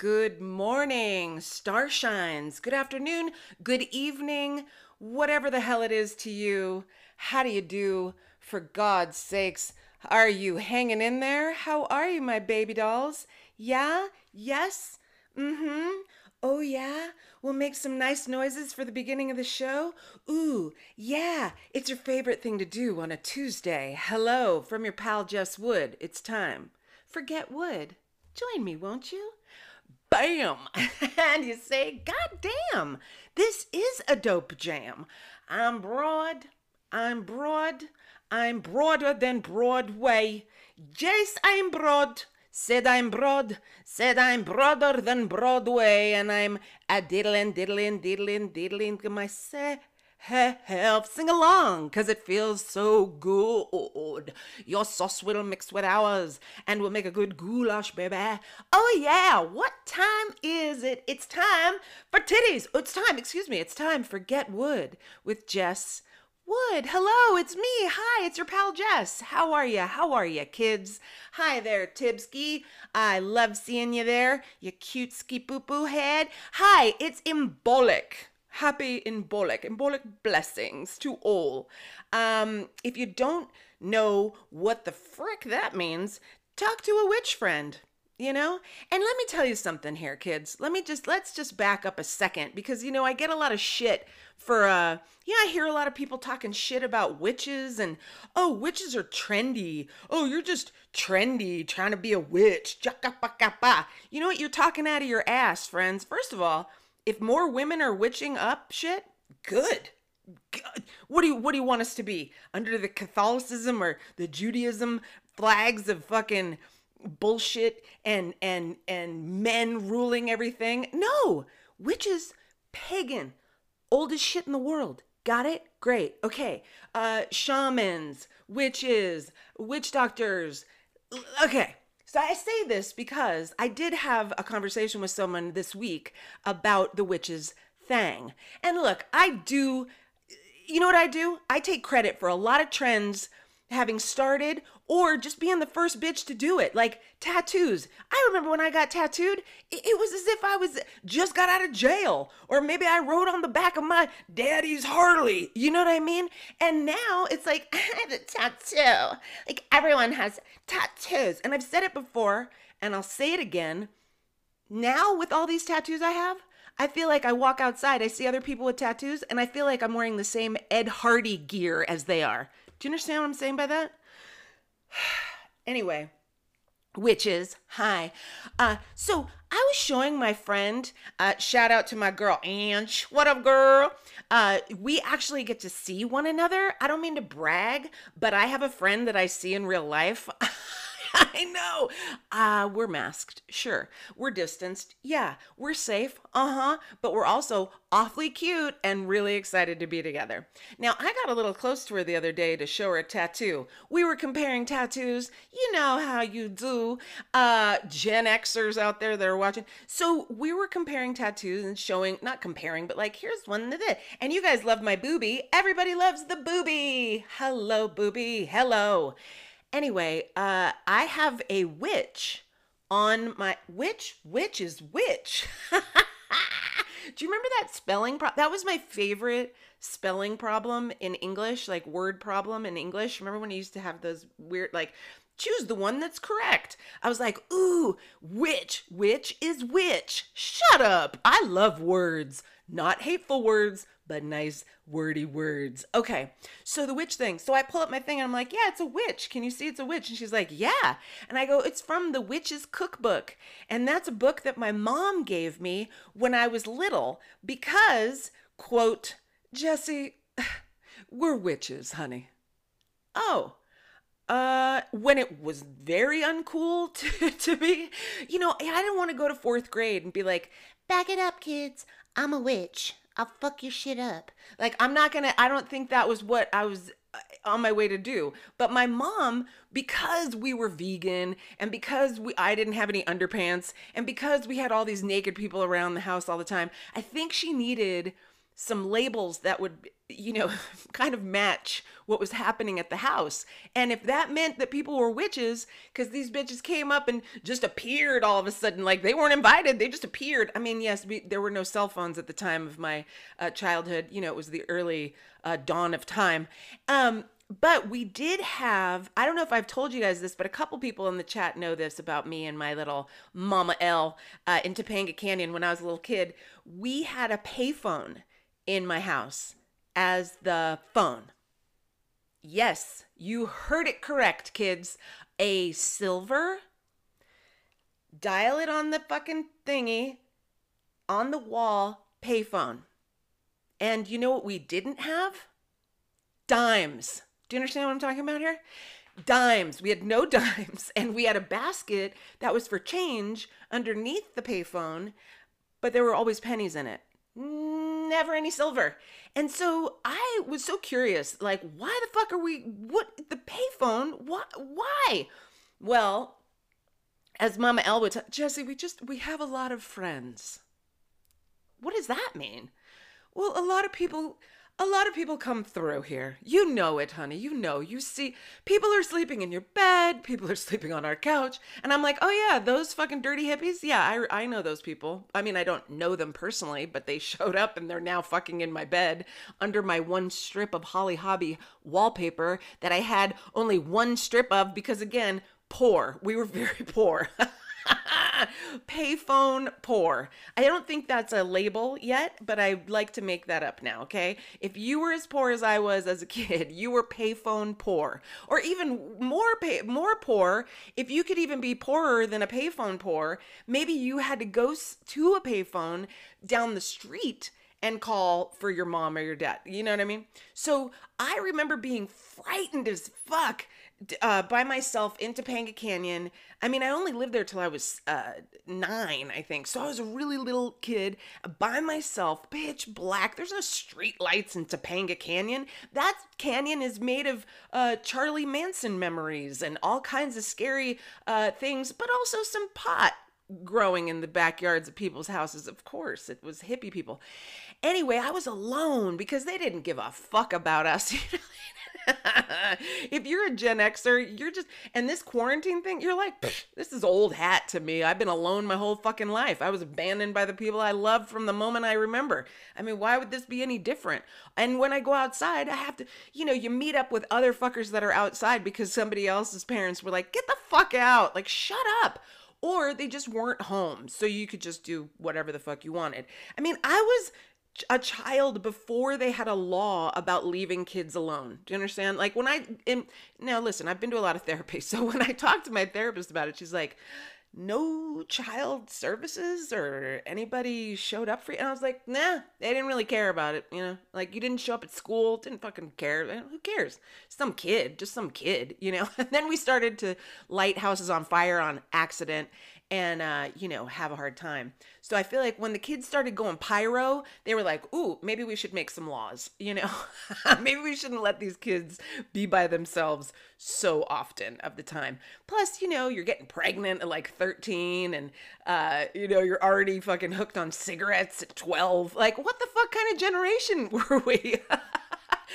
Good morning, starshines. Good afternoon, good evening, whatever the hell it is to you. How do you do? For God's sakes, are you hanging in there? How are you, my baby dolls? Yeah? Yes? Mm hmm. Oh, yeah? We'll make some nice noises for the beginning of the show? Ooh, yeah, it's your favorite thing to do on a Tuesday. Hello, from your pal Jess Wood. It's time. Forget Wood. Join me, won't you? Bam! and you say, God damn, this is a dope jam. I'm broad, I'm broad, I'm broader than Broadway. Yes, I'm broad. Said I'm broad, said I'm broader than Broadway, and I'm a diddling, diddling, diddling, diddling to myself. Sing along, cause it feels so good. Your sauce will mix with ours, and we'll make a good goulash, baby. Oh yeah, what time is it? It's time for titties. Oh, it's time, excuse me, it's time for Get Wood with Jess Wood, hello, it's me. Hi, it's your pal Jess. How are you? How are you, kids? Hi there, Tibski. I love seeing you there, you cute ski poo poo head. Hi, it's Imbolc. Happy Imbolc. Imbolc blessings to all. Um, if you don't know what the frick that means, talk to a witch friend you know? And let me tell you something here kids. Let me just let's just back up a second because you know i get a lot of shit for uh yeah i hear a lot of people talking shit about witches and oh witches are trendy. Oh you're just trendy trying to be a witch. You know what? You're talking out of your ass friends. First of all if more women are witching up shit good God. what do you what do you want us to be under the catholicism or the judaism flags of fucking bullshit and and and men ruling everything. No, witches, pagan, oldest shit in the world. Got it? Great. Okay. Uh, shamans, witches, witch doctors. Okay. So I say this because I did have a conversation with someone this week about the witch's thing. And look, I do, you know what I do? I take credit for a lot of trends having started or just being the first bitch to do it. Like tattoos. I remember when I got tattooed, it, was as if I was just got out of jail. Or maybe I rode on the back of my daddy's Harley. You know what I mean? And now it's like, I have a tattoo. Like everyone has tattoos. And I've said it before, and I'll say it again. Now, with all these tattoos I have, I feel like I walk outside, I see other people with tattoos, and I feel like I'm wearing the same Ed Hardy gear as they are. Do you understand what I'm saying by that? anyway, witches, hi. Uh, so I was showing my friend, uh, shout out to my girl Ange. What up, girl? Uh, we actually get to see one another. I don't mean to brag, but I have a friend that I see in real life. I know. Uh, we're masked, sure. We're distanced, yeah. We're safe, uh huh. But we're also awfully cute and really excited to be together. Now, I got a little close to her the other day to show her a tattoo. We were comparing tattoos. You know how you do. Uh, Gen Xers out there that are watching. So we were comparing tattoos and showing, not comparing, but like, here's one that it. And you guys love my booby. Everybody loves the booby. Hello, booby. Hello. Anyway, uh, I have a witch on my which which is which. Do you remember that spelling pro- that was my favorite spelling problem in English, like word problem in English. Remember when I used to have those weird like choose the one that's correct. I was like, "Ooh, which which is which?" Shut up. I love words, not hateful words, but nice wordy words. Okay, so the witch thing. So I pull up my thing and I'm like, yeah, it's a witch. Can you see it's a witch? And she's like, yeah. And I go, it's from the Witch's Cookbook. And that's a book that my mom gave me when I was little because, quote, Jesse, we're witches, honey. Oh, uh, when it was very uncool to, to be, you know, I didn't want to go to fourth grade and be like, back it up, kids. I'm a witch. I'll fuck your shit up. Like, I'm not gonna, I don't think that was what I was uh, on my way to do. But my mom, because we were vegan and because we I didn't have any underpants and because we had all these naked people around the house all the time, I think she needed some labels that would, you know, kind of match what was happening at the house. And if that meant that people were witches, because these bitches came up and just appeared all of a sudden, like they weren't invited, they just appeared. I mean, yes, we, there were no cell phones at the time of my uh, childhood. You know, it was the early uh, dawn of time. Um, but we did have i don't know if i've told you guys this but a couple people in the chat know this about me and my little mama l uh, in topanga canyon when i was a little kid we had a payphone in my house as the phone yes you heard it correct kids a silver dial it on the fucking thingy on the wall payphone and you know what we didn't have dimes do you understand what I'm talking about here? Dimes. We had no dimes, and we had a basket that was for change underneath the payphone, but there were always pennies in it. Never any silver. And so I was so curious, like, why the fuck are we, what, the payphone? Why? Why? Well, as Mama L would tell, Jesse, we just, we have a lot of friends. What does that mean? Well, a lot of people a lot of people come through here. You know it, honey. You know. You see, people are sleeping in your bed. People are sleeping on our couch. And I'm like, oh, yeah, those fucking dirty hippies. Yeah, I, I know those people. I mean, I don't know them personally, but they showed up and they're now fucking in my bed under my one strip of Holly Hobbie wallpaper that I had only one strip of because, again, poor. We were very poor. Payphone poor. I don't think that's a label yet, but I'd like to make that up now, okay? If you were as poor as I was as a kid, you were payphone poor. Or even more pay, more poor, if you could even be poorer than a payphone poor, maybe you had to go to a payphone down the street and call for your mom or your dad. You know what I mean? So I remember being frightened as fuck uh, by myself in Topanga Canyon. I mean, I only lived there till I was uh, nine, I think. So I was a really little kid by myself, pitch black. There's no street lights in Topanga Canyon. That canyon is made of uh, Charlie Manson memories and all kinds of scary uh, things, but also some pot growing in the backyards of people's houses. Of course, it was hippie people. Anyway, I was alone because they didn't give a fuck about us. if you're a Gen Xer, you're just, and this quarantine thing, you're like, this is old hat to me. I've been alone my whole fucking life. I was abandoned by the people I loved from the moment I remember. I mean, why would this be any different? And when I go outside, I have to, you know, you meet up with other fuckers that are outside because somebody else's parents were like, get the fuck out. Like, shut up or they just weren't home so you could just do whatever the fuck you wanted. I mean, I was a child before they had a law about leaving kids alone. Do you understand? Like when I am now listen, I've been to a lot of therapy. So when I talked to my therapist about it, she's like, no child services or anybody showed up for you. And I was like, nah, they didn't really care about it. You know, like you didn't show up at school, didn't fucking care. Who cares? Some kid, just some kid, you know? And then we started to light houses on fire on accident and uh, you know have a hard time. So i feel like when the kids started going pyro they were like ooh maybe we should make some laws you know? Maybe we shouldn't let these kids be by themselves so often of the time. Plus you know you're getting pregnant at like 13 and uh, you know you're already fucking hooked on cigarettes at 12 like what the fuck kind of generation were we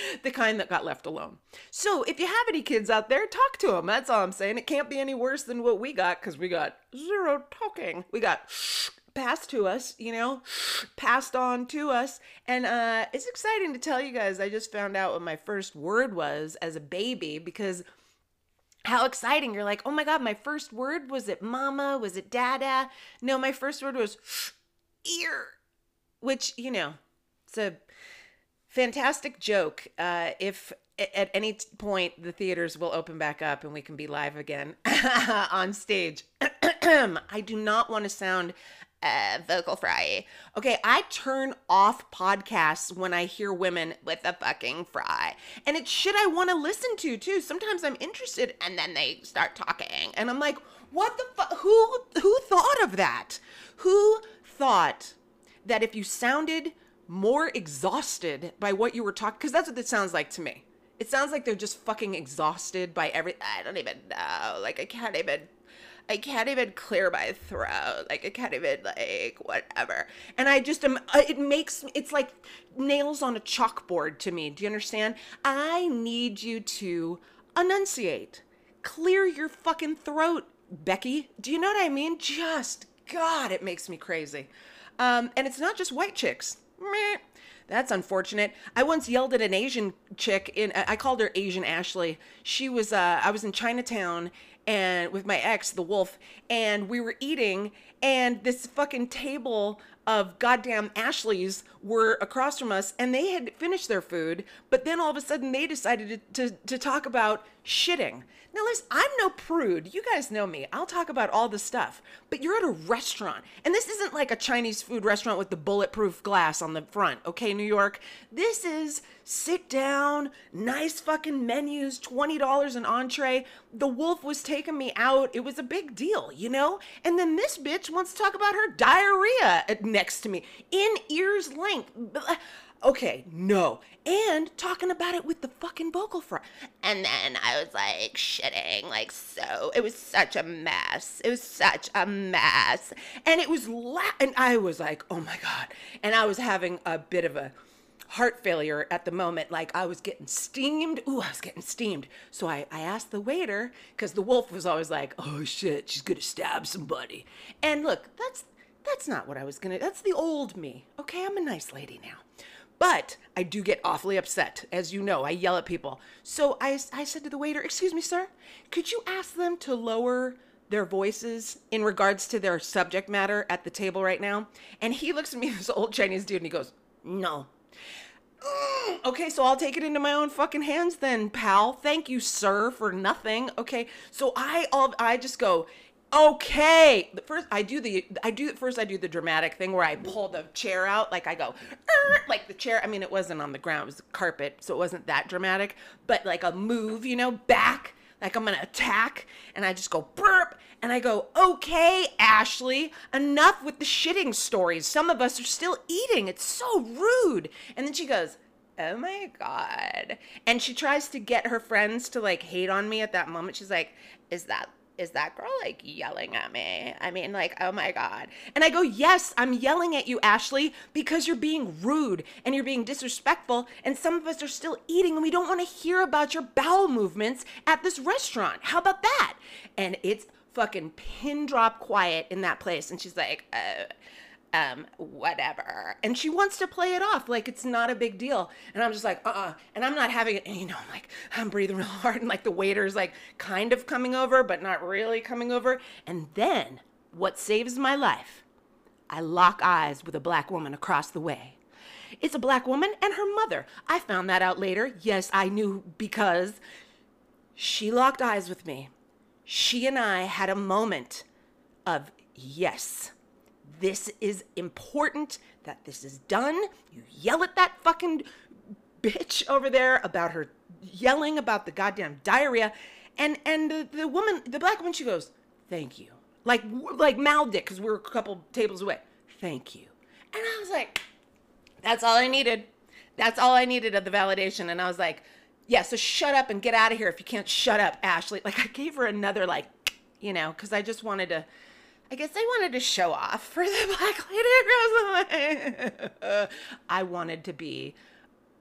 the kind that got left alone. So if you have any kids out there, talk to them. That's all I'm saying. It can't be any worse than what we got because we got zero talking. We got passed to us, you know, passed on to us. And uh, it's exciting to tell you guys, I just found out what my first word was as a baby because how exciting. You're like, oh my God, my first word was it mama? Was it dada? No, my first word was ear, which, you know, it's a fantastic joke. Uh, if at any point the theaters will open back up and we can be live again on stage, I do not want to sound uh, vocal fry. Okay, I turn off podcasts when I hear women with a fucking fry. And it's shit I want to listen to too. Sometimes I'm interested and then they start talking and I'm like, what the fuck? Who, who thought of that? Who thought that if you sounded more exhausted by what you were talking because that's what it sounds like to me it sounds like they're just fucking exhausted by every i don't even know like i can't even I can't even clear my throat. Like I can't even like whatever. And I just am. uh, It makes it's like nails on a chalkboard to me. Do you understand? I need you to enunciate, clear your fucking throat, Becky. Do you know what I mean? Just God, it makes me crazy. Um, and it's not just white chicks. Meh. That's unfortunate. I once yelled at an Asian chick in I called her Asian Ashley. She was uh I was in Chinatown and with my ex, the wolf, and we were eating and this fucking table of goddamn Ashleys were across from us and they had finished their food, but then all of a sudden they decided to, to, to talk about shitting. Now, listen, I'm no prude. You guys know me. I'll talk about all the stuff. But you're at a restaurant, and this isn't like a Chinese food restaurant with the bulletproof glass on the front, okay, New York? This is sit down, nice fucking menus, $20 an entree. The wolf was taking me out. It was a big deal, you know? And then this bitch wants to talk about her diarrhea uh, next to me in ears length. Okay, no. And talking about it with the fucking vocal fry. And then I was like shitting, like so. It was such a mess. It was such a mess. And it was la- and I was like, oh my God. And I was having a bit of a heart failure at the moment. Like I was getting steamed. Ooh, I was getting steamed. So I, I asked the waiter, because the wolf was always like, oh shit, she's gonna stab somebody. And look, that's that's not what I was gonna that's the old me. Okay, I'm a nice lady now. But I do get awfully upset. As you know, I yell at people. So I, I said to the waiter, Excuse me, sir, could you ask them to lower their voices in regards to their subject matter at the table right now? And he looks at me, this old Chinese dude, and he goes, No. "Mm, Okay, so I'll take it into my own fucking hands then, pal. Thank you, sir, for nothing. Okay, so I all I just go, okay. First I do the I do first I do the dramatic thing where I pull the chair out, like I go, like the chair. I mean, it wasn't on the ground; it was carpet, so it wasn't that dramatic. But like a move, you know, back, like I'm gonna attack, and I just go burp, and I go, okay, Ashley, enough with the shitting stories. Some of us are still eating. It's so rude. And then she goes. Oh my god. And she tries to get her friends to like hate on me at that moment. She's like, "Is that is that girl like yelling at me? I mean, like, oh my God. And I go, yes, I'm yelling at you, Ashley, because you're being rude and you're being disrespectful. And some of us are still eating and we don't want to hear about your bowel movements at this restaurant. How about that? And it's fucking pin drop quiet in that place. And she's like, uh, um, whatever. And she wants to play it off like it's not a big deal. And I'm just like, uh uh And I'm not having it. And, you know, I'm like, I'm breathing real hard. And like the waiter's like kind of coming over, but not really coming over. And then what saves my life? I lock eyes with a black woman across the way. It's a black woman and her mother. I found that out later. Yes, I knew because she locked eyes with me. She and I had a moment of yes this is important that this is done. You yell at that fucking bitch over there about her yelling about the goddamn diarrhea. And and the, the woman, the black woman, she goes, "Thank you." Like like mouthed it because we were a couple tables away. Thank you. And I was like, "That's all I needed. That's all I needed of the validation." And I was like, "Yeah, so shut up and get out of here if you can't shut up, Ashley." Like I gave her another like, you know, because I just wanted to. I guess I wanted to show off for the black lady. I wanted to be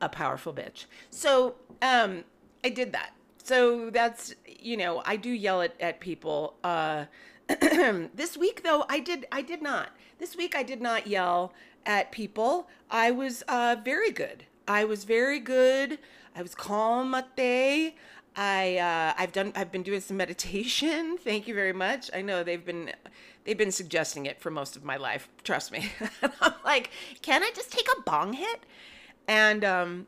a powerful bitch. So um, I did that. So that's you know I do yell at, at people. Uh, this week though I did I did not. This week I did not yell at people. I was uh, very good. I was very good. I was calm mate. I uh, I've done I've been doing some meditation. Thank you very much. I know they've been they've been suggesting it for most of my life. Trust me. I'm like, can I just take a bong hit? And um,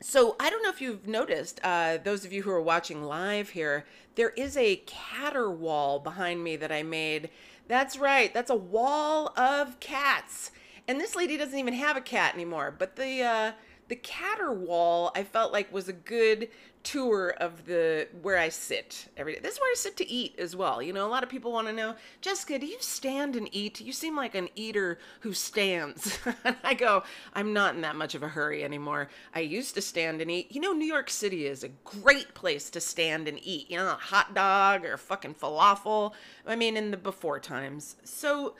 so I don't know if you've noticed, uh, those of you who are watching live here, there is a caterwaul behind me that I made. That's right, that's a wall of cats. And this lady doesn't even have a cat anymore, but the uh, the Caterwaul I felt like was a good tour of the where I sit every day. This is where I sit to eat as well. You know, a lot of people want to know, Jessica, do you stand and eat? You seem like an eater who stands. and I go, I'm not in that much of a hurry anymore. I used to stand and eat. You know, New York City is a great place to stand and eat. You know, a hot dog or fucking falafel. I mean, in the before times. So,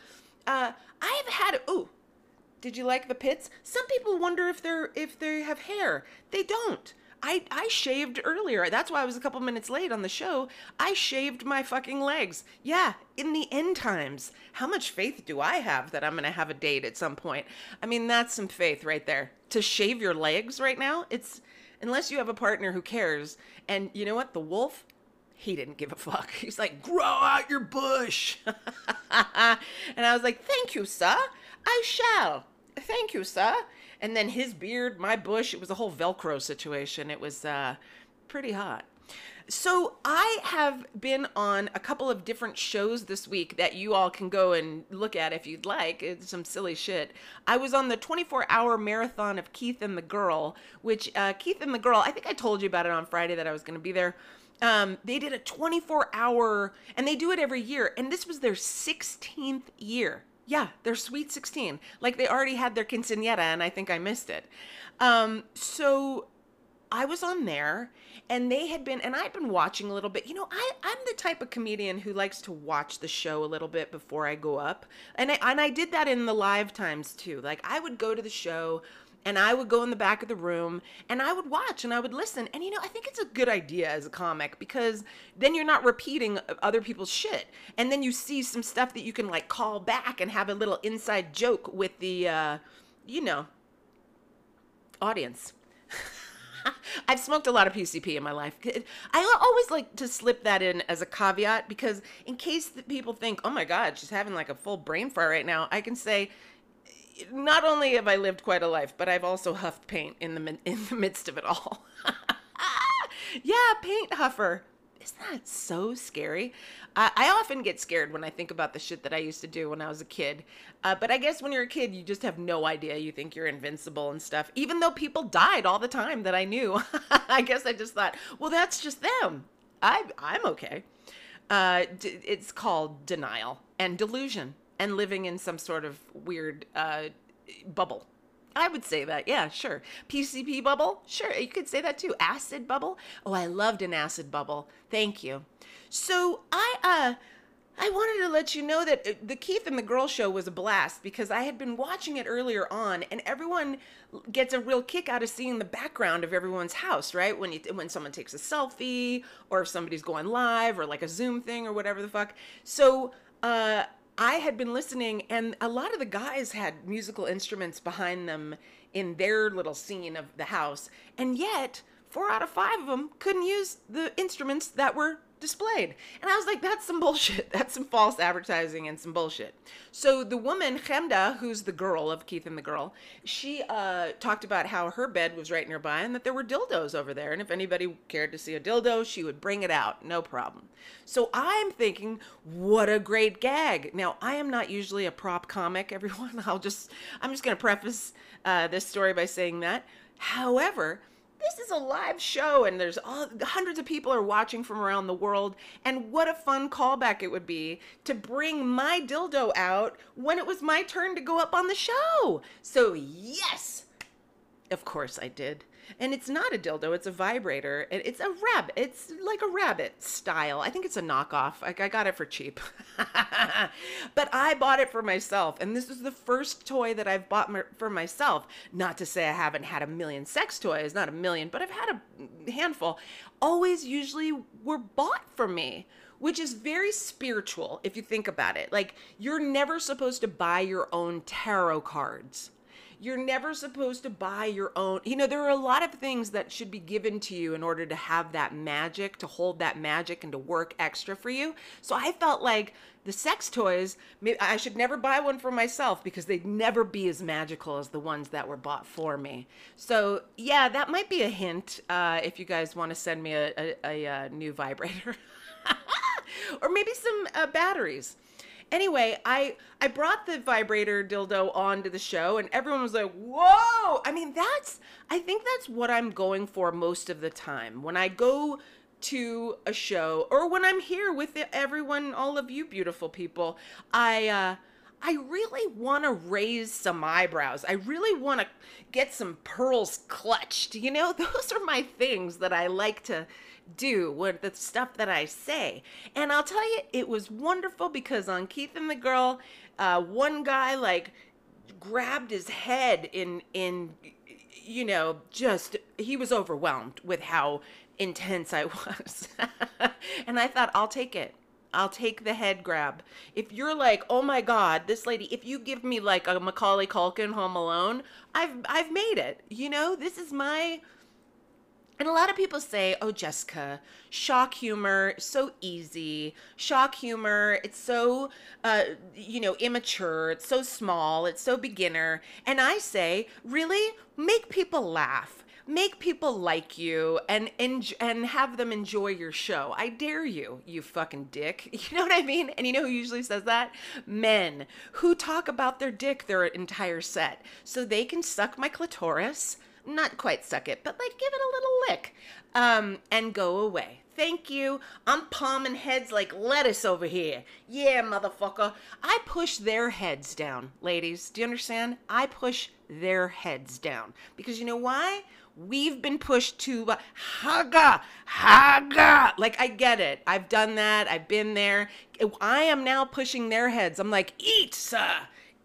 uh, I have had. Oh, did you like the pits? Some people wonder if they're if they have hair. They don't. I, I shaved earlier. That's why I was a couple minutes late on the show. I shaved my fucking legs. Yeah, in the end times. How much faith do I have that I'm going to have a date at some point? I mean, that's some faith right there. To shave your legs right now, it's unless you have a partner who cares. And you know what? The wolf, he didn't give a fuck. He's like, grow out your bush. and I was like, thank you, sir. I shall. Thank you, sir and then his beard, my bush. It was a whole Velcro situation. It was uh, pretty hot. So I have been on a couple of different shows this week that you all can go and look at if you'd like. It's some silly shit. I was on the 24-hour marathon of Keith and the Girl, which uh, Keith and the Girl. I think I told you about it on Friday that I was going to be there. Um, they did a 24-hour, and they do it every year, and this was their 16th year. Yeah, they're sweet 16. Like they already had their quinceanera and I think I missed it. Um, so I was on there and they had been, and I'd been watching a little bit. You know, I, I'm the type of comedian who likes to watch the show a little bit before I go up. And I, and I did that in the live times too. Like I would go to the show, and I would go in the back of the room and I would watch and I would listen. And you know, I think it's a good idea as a comic because then you're not repeating other people's shit. And then you see some stuff that you can like call back and have a little inside joke with the uh, you know, audience. I've smoked a lot of PCP in my life. I always like to slip that in as a caveat because in case people think, "Oh my god, she's having like a full brain fart right now," I can say not only have I lived quite a life, but I've also huffed paint in the in the midst of it all. yeah, paint huffer. Isn't that so scary? I often get scared when I think about the shit that I used to do when I was a kid. Uh, but I guess when you're a kid, you just have no idea. You think you're invincible and stuff. Even though people died all the time that I knew, I guess I just thought, well, that's just them. I I'm okay. Uh, d- it's called denial and delusion and living in some sort of weird uh, bubble. I would say that. Yeah, sure. PCP bubble? Sure, you could say that too. Acid bubble? Oh, I loved an acid bubble. Thank you. So, I uh I wanted to let you know that uh, the Keith and the Girl show was a blast because I had been watching it earlier on and everyone gets a real kick out of seeing the background of everyone's house, right? When you when someone takes a selfie or if somebody's going live or like a Zoom thing or whatever the fuck. So, uh I had been listening, and a lot of the guys had musical instruments behind them in their little scene of the house, and yet four out of five of them couldn't use the instruments that were displayed. And I was like, that's some bullshit. That's some false advertising and some bullshit. So the woman, Chemda, who's the girl of Keith and the Girl, she uh, talked about how her bed was right nearby and that there were dildos over there. And if anybody cared to see a dildo, she would bring it out. No problem. So I'm thinking, what a great gag. Now, I am not usually a prop comic, everyone. I'll just, I'm just going to preface uh, this story by saying that. However, is a live show and there's all hundreds of people are watching from around the world and what a fun callback it would be to bring my dildo out when it was my turn to go up on the show. So yes of course i did and it's not a dildo it's a vibrator. It's a rabbit it's like a rabbit style. I think it's a knockoff. I, I got it for cheap. But i bought it for myself and this is the first toy that i've bought for myself. Not to say i haven't had a million sex toys not a million but i've had a handful. Always usually were bought for me which is very spiritual if you think about it. Like, you're never supposed to buy your own tarot cards you're never supposed to buy your own. You know, there are a lot of things that should be given to you in order to have that magic, to hold that magic, and to work extra for you. So I felt like the sex toys, I should never buy one for myself because they'd never be as magical as the ones that were bought for me. So, yeah, that might be a hint uh, if you guys want to send me a, a, a, a new vibrator or maybe some uh, batteries. Anyway, I I brought the vibrator dildo onto the show and everyone was like, "Whoa!" I mean, that's I think that's what I'm going for most of the time. When I go to a show or when I'm here with everyone, all of you beautiful people, I uh I really want to raise some eyebrows. I really want to get some pearls clutched. You know, those are my things that I like to do with the stuff that I say. And I'll tell you, it was wonderful because on Keith and the Girl, uh, one guy like grabbed his head in in you know just he was overwhelmed with how intense I was. and I thought I'll take it. I'll take the head grab. If you're like, oh my God, this lady, if you give me like a Macaulay Culkin Home Alone, I've I've made it. You know, this is my and a lot of people say, oh, Jessica, shock humor, so easy. Shock humor, it's so, uh, you know, immature. It's so small. It's so beginner. And I say, really? Make people laugh. Make people like you and and and have them enjoy your show. I dare you, you fucking dick. You know what I mean? And you know who usually says that? Men who talk about their dick their entire set, so they can suck my clitoris not quite suck it, but like give it a little lick um, and go away. Thank you. I'm palming heads like lettuce over here. Yeah, motherfucker. I push their heads down, ladies. Do you understand? I push their heads down. Because you know why? We've been pushed to uh, haga, haga. Like, I get it. I've done that. I've been there. I am now pushing their heads. I'm like, eat, sir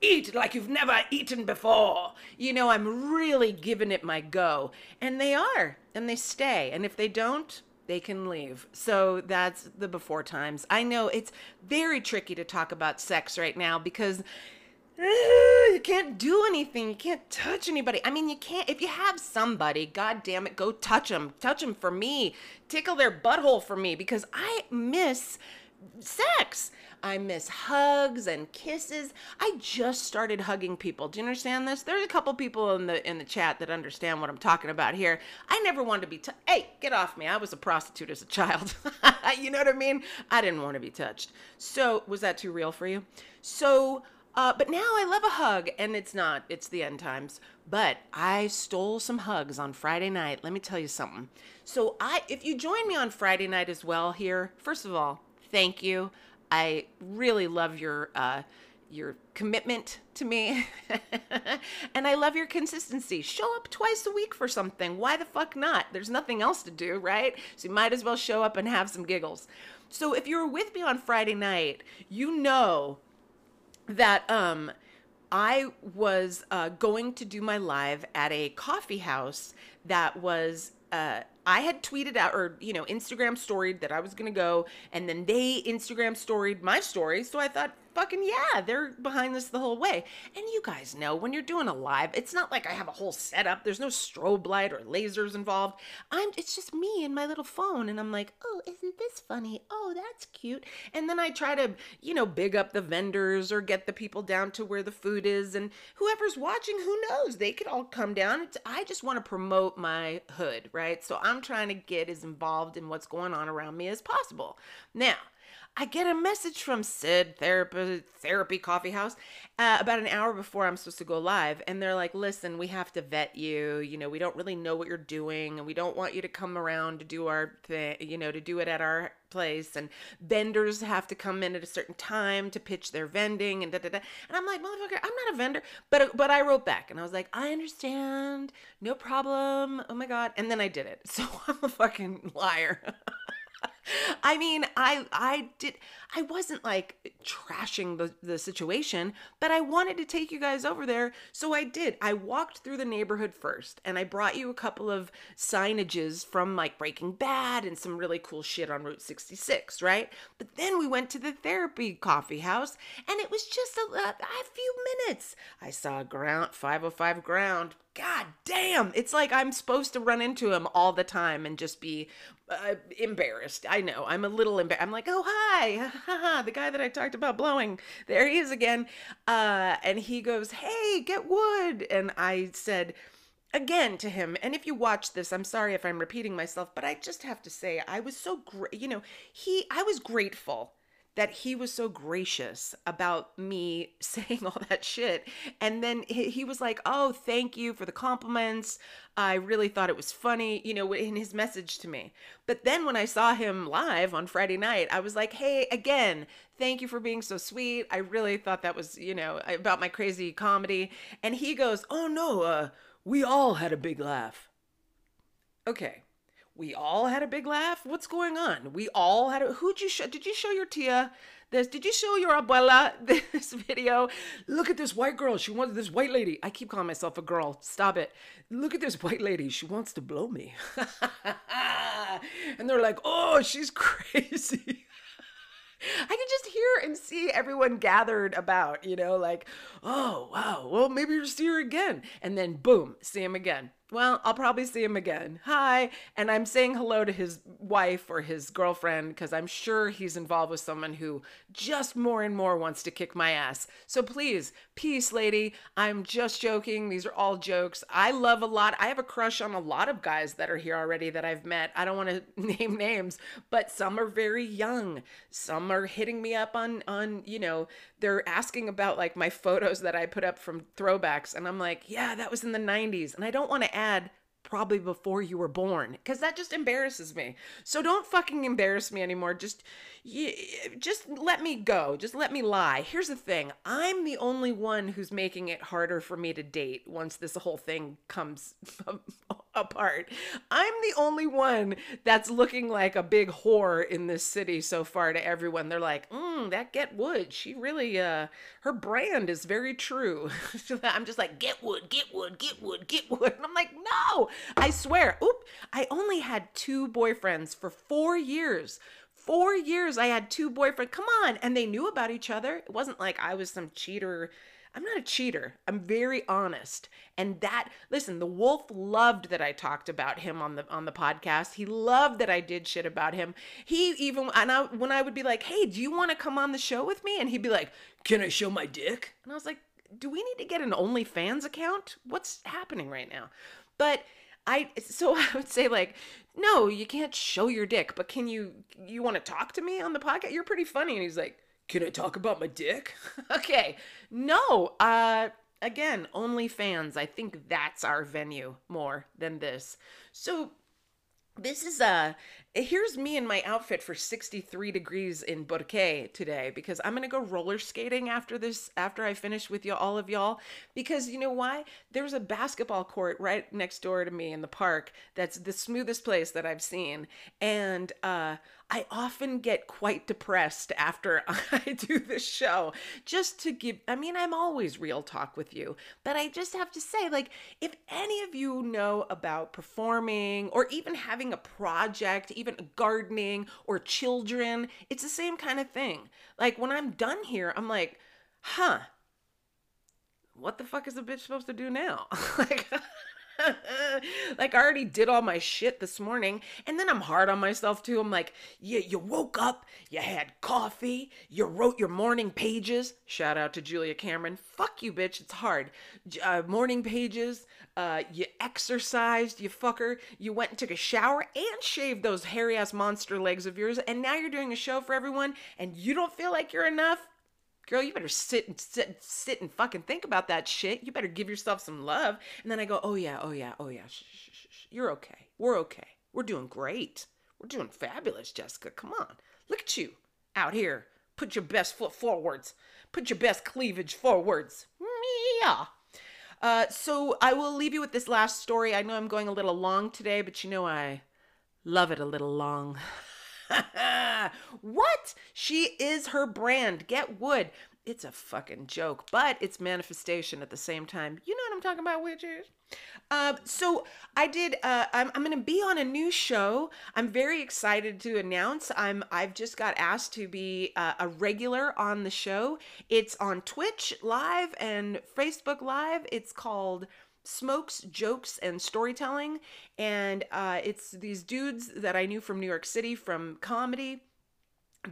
eat like you've never eaten before. You know, I'm really giving it my go. And they are, and they stay. And if they don't, they can leave. So that's the before times. I know it's very tricky to talk about sex right now because you can't do anything. You can't touch anybody. I mean, you can't. If you have somebody, god damn it, go touch them. Touch them for me. Tickle their butthole for me because I miss sex. I miss hugs and kisses. I just started hugging people. Do you understand this? There's a couple people in the in the chat that understand what I'm talking about here. I never wanted to be t- Hey, get off me. I was a prostitute as a child. you know what I mean? I didn't want to be touched. So, was that too real for you? So, uh, but now I love a hug, and it's not, it's the end times. But I stole some hugs on Friday night. Let me tell you something. So I if you join me on Friday night as well here, first of all, thank you. I really love your uh, your commitment to me. and I love your consistency. Show up twice a week for something. Why the fuck not? There's nothing else to do, right? So you might as well show up and have some giggles. So if you were with me on Friday night, you know that um I was uh, going to do my live at a coffee house that was uh, I had tweeted out or you know Instagram storied that I was gonna go, and then they Instagram storied my story. So I thought, fucking yeah, they're behind this the whole way. And you guys know when you're doing a live, it's not like I have a whole setup. There's no strobe light or lasers involved. I'm it's just me and my little phone, and I'm like, oh, isn't this funny? Oh, that's cute. And then I try to you know big up the vendors or get the people down to where the food is, and whoever's watching, who knows? They could all come down. It's, I just want to promote my hood, right? So I'm trying to get as involved in what's going on around me as possible. Now, I get a message from Sid Therapy Therapy Coffee House uh, about an hour before I'm supposed to go live, and they're like, "Listen, we have to vet you. You know, we don't really know what you're doing, and we don't want you to come around to do our thing. You know, to do it at our place. And vendors have to come in at a certain time to pitch their vending, and da da da. And I'm like, motherfucker, I'm not a vendor, but but I wrote back, and I was like, I understand, no problem. Oh my god, and then I did it. So I'm a fucking liar. I mean, I I did I wasn't like trashing the, the situation, but I wanted to take you guys over there. So I did. I walked through the neighborhood first and I brought you a couple of signages from like Breaking Bad and some really cool shit on Route 66, right? But then we went to the therapy coffee house and it was just a, a, a few minutes. I saw ground 505 ground God damn, it's like I'm supposed to run into him all the time and just be uh, embarrassed. I know I'm a little embarrassed. I'm like, oh hi, the guy that I talked about blowing. There he is again. Uh, and he goes, hey, get wood. And I said again to him, and if you watch this, I'm sorry if I'm repeating myself, but I just have to say I was so great. You know, he, I was grateful that he was so gracious about me saying all that shit. And then he, was like, Oh, thank you for the compliments. I really thought it was funny, you know, in his message to me. But then when I saw him live on Friday night, I was like, Hey, again, thank you for being so sweet. I really thought that was, you know, about my crazy comedy. And he goes, Oh, no, uh, we all had a big laugh. Okay we all had a big laugh. What's going on? We all had a. Who'd you show? Did you show your tia this? Did you show your abuela this video? Look at this white girl. She wants this white lady. I keep calling myself a girl. Stop it. Look at this white lady. She wants to blow me. and they're like, oh, she's crazy. I can just hear and see everyone gathered about, you know, like, oh, wow, well, maybe you'll see her again. And then boom, see him again well, I'll probably see him again. Hi. And I'm saying hello to his wife or his girlfriend because I'm sure he's involved with someone who just more and more wants to kick my ass. So please, peace, lady. I'm just joking. These are all jokes. I love a lot. I have a crush on a lot of guys that are here already that I've met. I don't want to name names, but some are very young. Some are hitting me up on, on, you know, they're asking about like my photos that I put up from throwbacks. And I'm like, yeah, that was in the 90s. And I don't want to add probably before you were born because that just embarrasses me. So don't fucking embarrass me anymore. Just just let me go. Just let me lie. Here's the thing. I'm the only one who's making it harder for me to date once this whole thing comes apart. I'm the only one that's looking like a big whore in this city so far to everyone. They're like, mm, that Get Wood, she really, uh, her brand is very true. I'm just like, get wood, get wood, get wood, get wood. And I'm like, no, I swear. Oop, I only had two boyfriends for four years four years I had two boyfriends. Come on. And they knew about each other. It wasn't like I was some cheater I'm not a cheater. I'm very honest. And that listen, the wolf loved that I talked about him on the on the podcast. He loved that I did shit about him. He even and I when I would be like, "Hey, do you want to come on the show with me?" and he'd be like, "Can I show my dick?" And I was like, "Do we need to get an OnlyFans account? What's happening right now?" But I so I would say like, "No, you can't show your dick, but can you you want to talk to me on the podcast? You're pretty funny." And he's like, can I talk about my dick? okay. No. Uh again, OnlyFans. I think that's our venue more than this. So this is uh here's me in my outfit for 63 degrees in Burque today because I'm gonna go roller skating after this after I finish with you all of y'all. Because you know why? There's a basketball court right next door to me in the park that's the smoothest place that I've seen. And uh I often get quite depressed after I do this show just to give, I mean, I'm always real talk with you, but I just have to say, like, if any of you know about performing or even having a project, even gardening or children, it's the same kind of thing. Like, when I'm done here, I'm like, huh, what the fuck is a bitch supposed to do now? like, like I already did all my shit this morning, and then I'm hard on myself too. I'm like, yeah, you woke up, you had coffee, you wrote your morning pages. Shout out to Julia Cameron. Fuck you, bitch. It's hard. Uh, morning pages. Uh, you exercised, you fucker. You went and took a shower and shaved those hairy ass monster legs of yours, and now you're doing a show for everyone, and you don't feel like you're enough girl, you better sit and sit, sit and fucking think about that shit. You better give yourself some love. And then I go, oh yeah, oh yeah, oh yeah. Shh, shh, shh, shh. You're okay. We're okay. We're doing great. We're doing fabulous, Jessica. Come on. Look at you out here. Put your best foot forwards. Put your best cleavage forwards. Yeah. Uh, so I will leave you with this last story. I know I'm going a little long today, but you know I love it a little long. what? She is her brand. Get wood. It's a fucking joke, but it's manifestation at the same time. You know what I'm talking about, witches? Uh, so I did. Uh, I'm, I'm going to be on a new show. I'm very excited to announce. I'm. I've just got asked to be uh, a regular on the show. It's on Twitch live and Facebook live. It's called smokes, jokes, and storytelling. And uh, it's these dudes that I knew from New York City from comedy.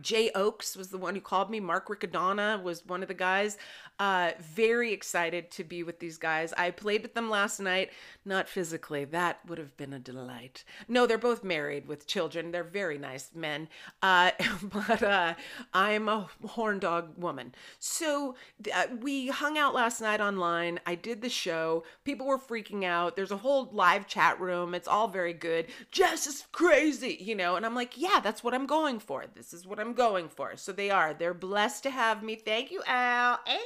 Jay Oakes was the one who called me. Mark Riccadonna was one of the guys. Uh, very excited to be with these guys. I played with them last night, not physically. That would have been a delight. No, they're both married with children. They're very nice men. Uh, but uh, I'm a horn dog woman. So uh, we hung out last night online. I did the show. People were freaking out. There's a whole live chat room. It's all very good. Jess is crazy, you know. And I'm like, yeah, that's what I'm going for. This is what I'm going for. So they are. They're blessed to have me. Thank you, Al. Al.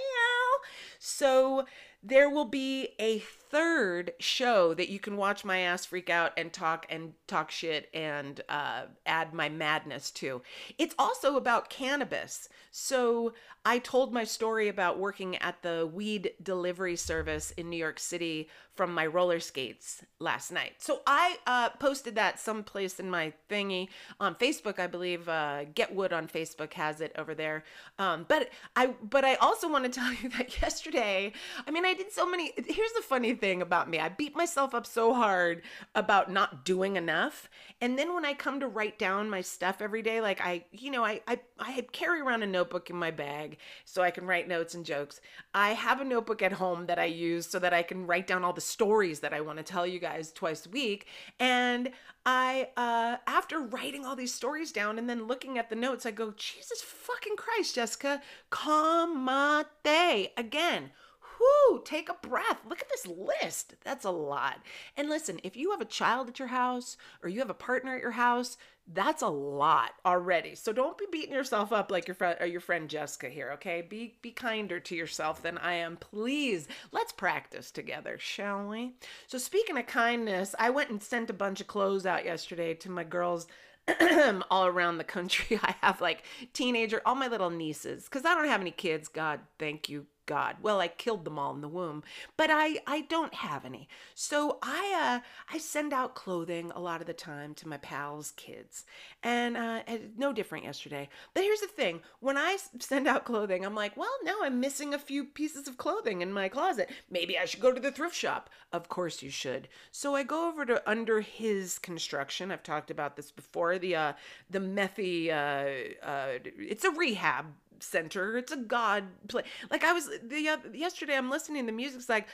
So there will be a third show that you can watch my ass freak out and talk and talk shit and uh, add my madness to. It's also about cannabis. So I told my story about working at the weed delivery service in New York City from my roller skates last night. So I uh, posted that someplace in my thingy on Facebook. I believe uh, Get Wood on Facebook has it over there. Um, but I but I also want to tell you that yesterday. I mean, I did so many. Here's the funny thing about me. I beat myself up so hard about not doing enough. And then when I come to write down my stuff every day, like I, you know, I, I, I carry around a notebook in my bag so I can write notes and jokes. I have a notebook at home that I use so that I can write down all the stories that I want to tell you guys twice a week. And I, uh, after writing all these stories down and then looking at the notes, I go, Jesus fucking Christ, Jessica, comate again whoo, take a breath. Look at this list. That's a lot. And listen, if you have a child at your house or you have a partner at your house, that's a lot already. So don't be beating yourself up like your friend or your friend Jessica here, okay? Be be kinder to yourself than I am. Please, let's practice together, shall we? So speaking of kindness, I went and sent a bunch of clothes out yesterday to my girls all around the country. I have like teenager, all my little nieces, because I don't have any kids. God, thank you, God. Well, I killed them all in the womb, but I I don't have any. So I uh I send out clothing a lot of the time to my pals' kids, and uh, no different yesterday. But here's the thing: when I send out clothing, I'm like, well, now I'm missing a few pieces of clothing in my closet. Maybe I should go to the thrift shop. Of course you should. So I go over to Under His Construction. I've talked about this before. The uh the Methy uh uh it's a rehab center. It's a God play. Like I was the uh, yesterday, I'm listening. The music's like,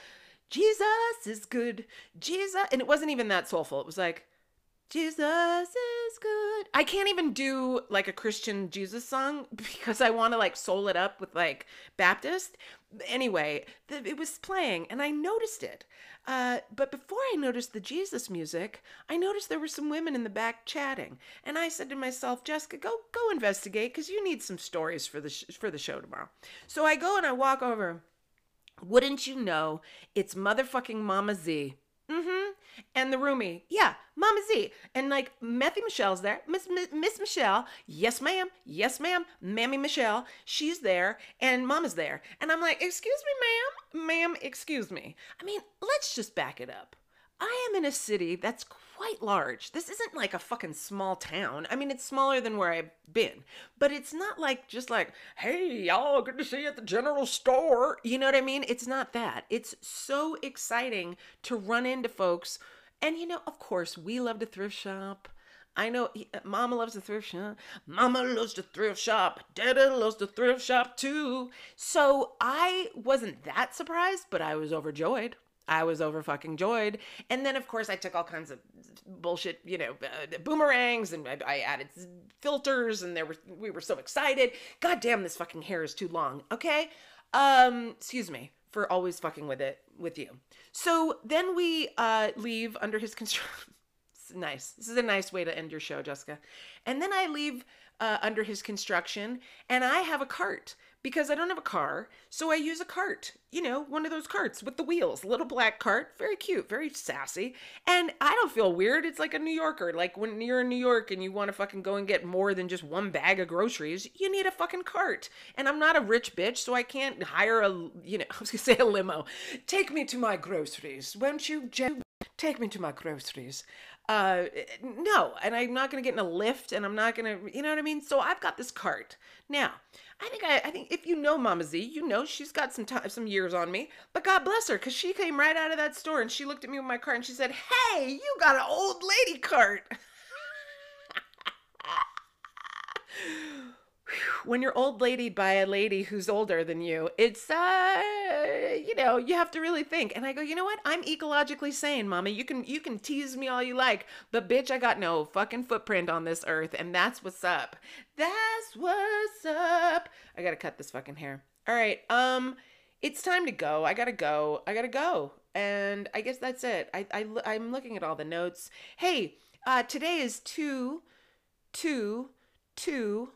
Jesus is good, Jesus, and it wasn't even that soulful. It was like, Jesus is good. I can't even do like a Christian Jesus song because I want to like soul it up with like Baptist. Anyway, it was playing and I noticed it. Uh, but before I noticed the Jesus music, I noticed there were some women in the back chatting, and I said to myself, "Jessica, go go investigate because you need some stories for the sh- for the show tomorrow." So I go and I walk over. Wouldn't you know, it's motherfucking Mama Z. Mm-hmm. And the roomie, yeah, Mama Z. And like Methy Michelle's there. Miss Miss Michelle, yes ma'am, yes ma'am, Mammy Michelle, she's there, and Mama's there. And I'm like, excuse me, ma'am, ma'am, excuse me. I mean, let's just back it up. I am in a city that's quite large. This isn't like a fucking small town. I mean, it's smaller than where I've been, but it's not like just like, hey, y'all, good to see you at the general store. You know what I mean? It's not that. It's so exciting to run into folks. And, you know, of course, we love to thrift shop. I know uh, Mama loves the thrift shop. Mama loves the thrift shop. Dada loves the thrift shop too. So I wasn't that surprised, but I was overjoyed. I was over fucking joyed. And then, of course, I took all kinds of bullshit, you know, uh, boomerangs, and I, I, added filters, and there were we were so excited. God damn, this fucking hair is too long. Okay, um, excuse me for always fucking with it with you. So then we uh, leave under his construction. nice. This is a nice way to end your show, Jessica. And then I leave uh, under his construction, and I have a cart because I don't have a car. So I use a cart, you know, one of those carts with the wheels, little black cart, very cute, very sassy. And I don't feel weird. It's like a New Yorker. Like when you're in New York and you want to fucking go and get more than just one bag of groceries, you need a fucking cart. And I'm not a rich bitch, so I can't hire a, you know, I was going to say a limo. Take me to my groceries. Won't you? Take me to my groceries uh no and i'm not gonna get in a lift and i'm not gonna you know what i mean? So i've got this cart. Now i think i, I think if you know mama z you know she's got some time some years on me but god bless her because she came right out of that store and she looked at me with my cart and she said hey you got an old lady cart when you're old lady by a lady who's older than you, it's uh you know, you have to really think. And I go, "You know what? I'm ecologically sane, mama. You can you can tease me all you like, but bitch, I got no fucking footprint on this earth, and that's what's up. That's what's up. I got to cut this fucking hair. All right. Um it's time to go. I got to go. I got to go. And I guess that's it. I I I'm looking at all the notes. Hey, uh today is 2 2 2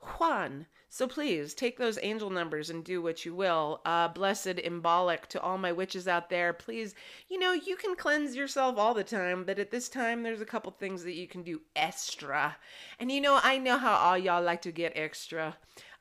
Juan. So please take those angel numbers and do what you will. Uh, blessed Imbolc to all my witches out there. Please, you know, you can cleanse yourself all the time, but at this time, there's a couple things that you can do extra. And you know, I know how all y'all like to get extra.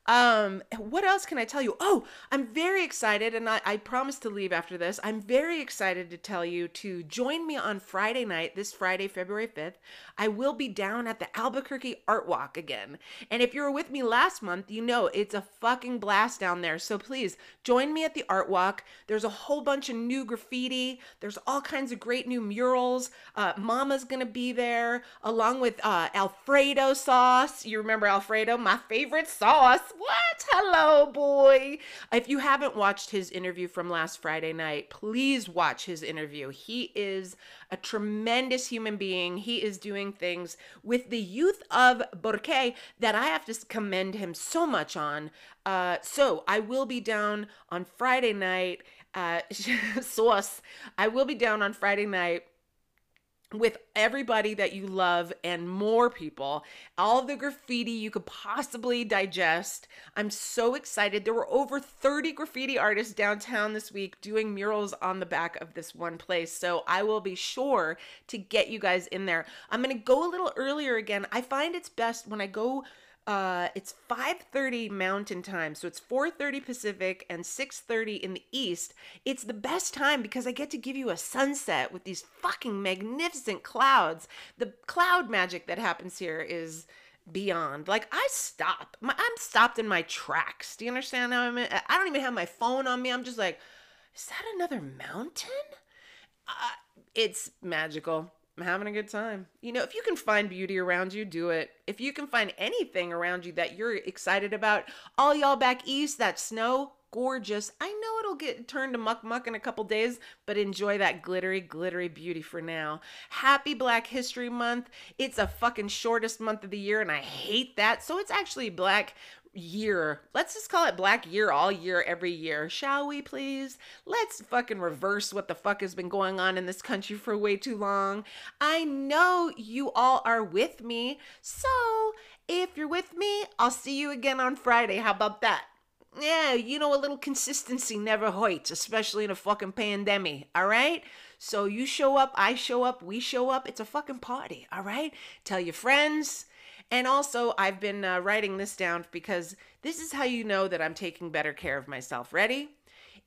Um, what else can I tell you? Oh, I'm very excited, and I, I promise to leave after this. I'm very excited to tell you to join me on Friday night, this Friday, February 5th. I will be down at the Albuquerque Art Walk again. And if you were with me last month, you know it's a fucking blast down there. So please join me at the Art Walk. There's a whole bunch of new graffiti, there's all kinds of great new murals. Uh, Mama's gonna be there along with uh, Alfredo sauce. You remember Alfredo, my favorite sauce what? Hello, boy. If you haven't watched his interview from last Friday night, please watch his interview. He is a tremendous human being. He is doing things with the youth of Burque that I have to commend him so much on. Uh, so I will be down on Friday night. Uh, sauce. I will be down on Friday night with everybody that you love and more people, all the graffiti you could possibly digest. I'm so excited. There were over 30 graffiti artists downtown this week doing murals on the back of this one place. So I will be sure to get you guys in there. I'm going to go a little earlier again. I find it's best when I go uh, it's 5:30 Mountain Time, so it's 4:30 Pacific and 6:30 in the East. It's the best time because I get to give you a sunset with these fucking magnificent clouds. The cloud magic that happens here is beyond. Like I stop. My, I'm stopped in my tracks. Do you understand how I'm? I don't even have my phone on me. I'm just like, is that another mountain? Uh, it's magical. I'm having a good time. You know, if you can find beauty around you, do it. If you can find anything around you that you're excited about, all y'all back east, that snow, gorgeous. I know it'll get turned to muck muck in a couple days, but enjoy that glittery, glittery beauty for now. Happy Black History Month. It's a fucking shortest month of the year, and I hate that. So it's actually Black year. Let's just call it Black Year all year, every year. Shall we please? Let's fucking reverse what the fuck has been going on in this country for way too long. I know you all are with me. So if you're with me, I'll see you again on Friday. How about that? Yeah, you know, a little consistency never hurts, especially in a fucking pandemic, all right? So you show up, I show up, we show up. It's a fucking party, all right? Tell your friends and also, I've been uh, writing this down because this is how you know that I'm taking better care of myself. Ready?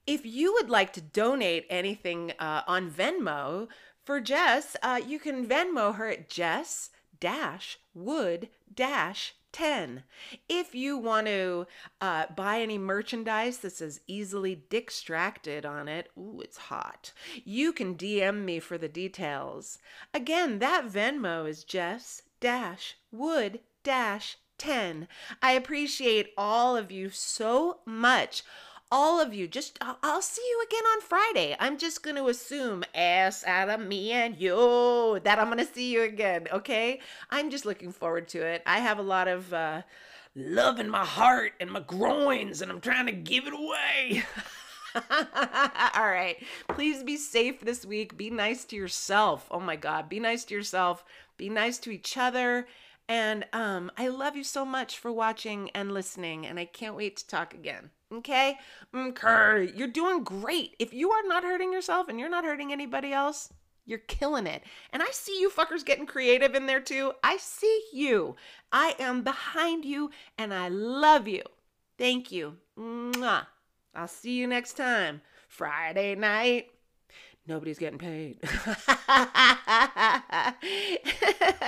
If you would like to donate anything uh, on Venmo for Jess, uh, you can Venmo her at Jess dash wood dash 10. If you want to uh, buy any merchandise that says easily distracted on it, ooh, it's hot, you can DM me for the details. Again, that Venmo is Jess dash wood dash 10. I appreciate all of you so much. All of you, just I'll, I'll see you again on Friday. I'm just going to assume, ass out of me and you, that I'm going to see you again, okay? I'm just looking forward to it. I have a lot of uh, love in my heart and my groins, and I'm trying to give it away. All right. Please be safe this week. Be nice to yourself. Oh my God. Be nice to yourself. Be nice to each other. And um, I love you so much for watching and listening. And I can't wait to talk again. Okay? Okay. You're doing great. If you are not hurting yourself and you're not hurting anybody else, you're killing it. And I see you fuckers getting creative in there too. I see you. I am behind you and I love you. Thank you. Mwah. I'll see you next time. Friday night. Nobody's getting paid.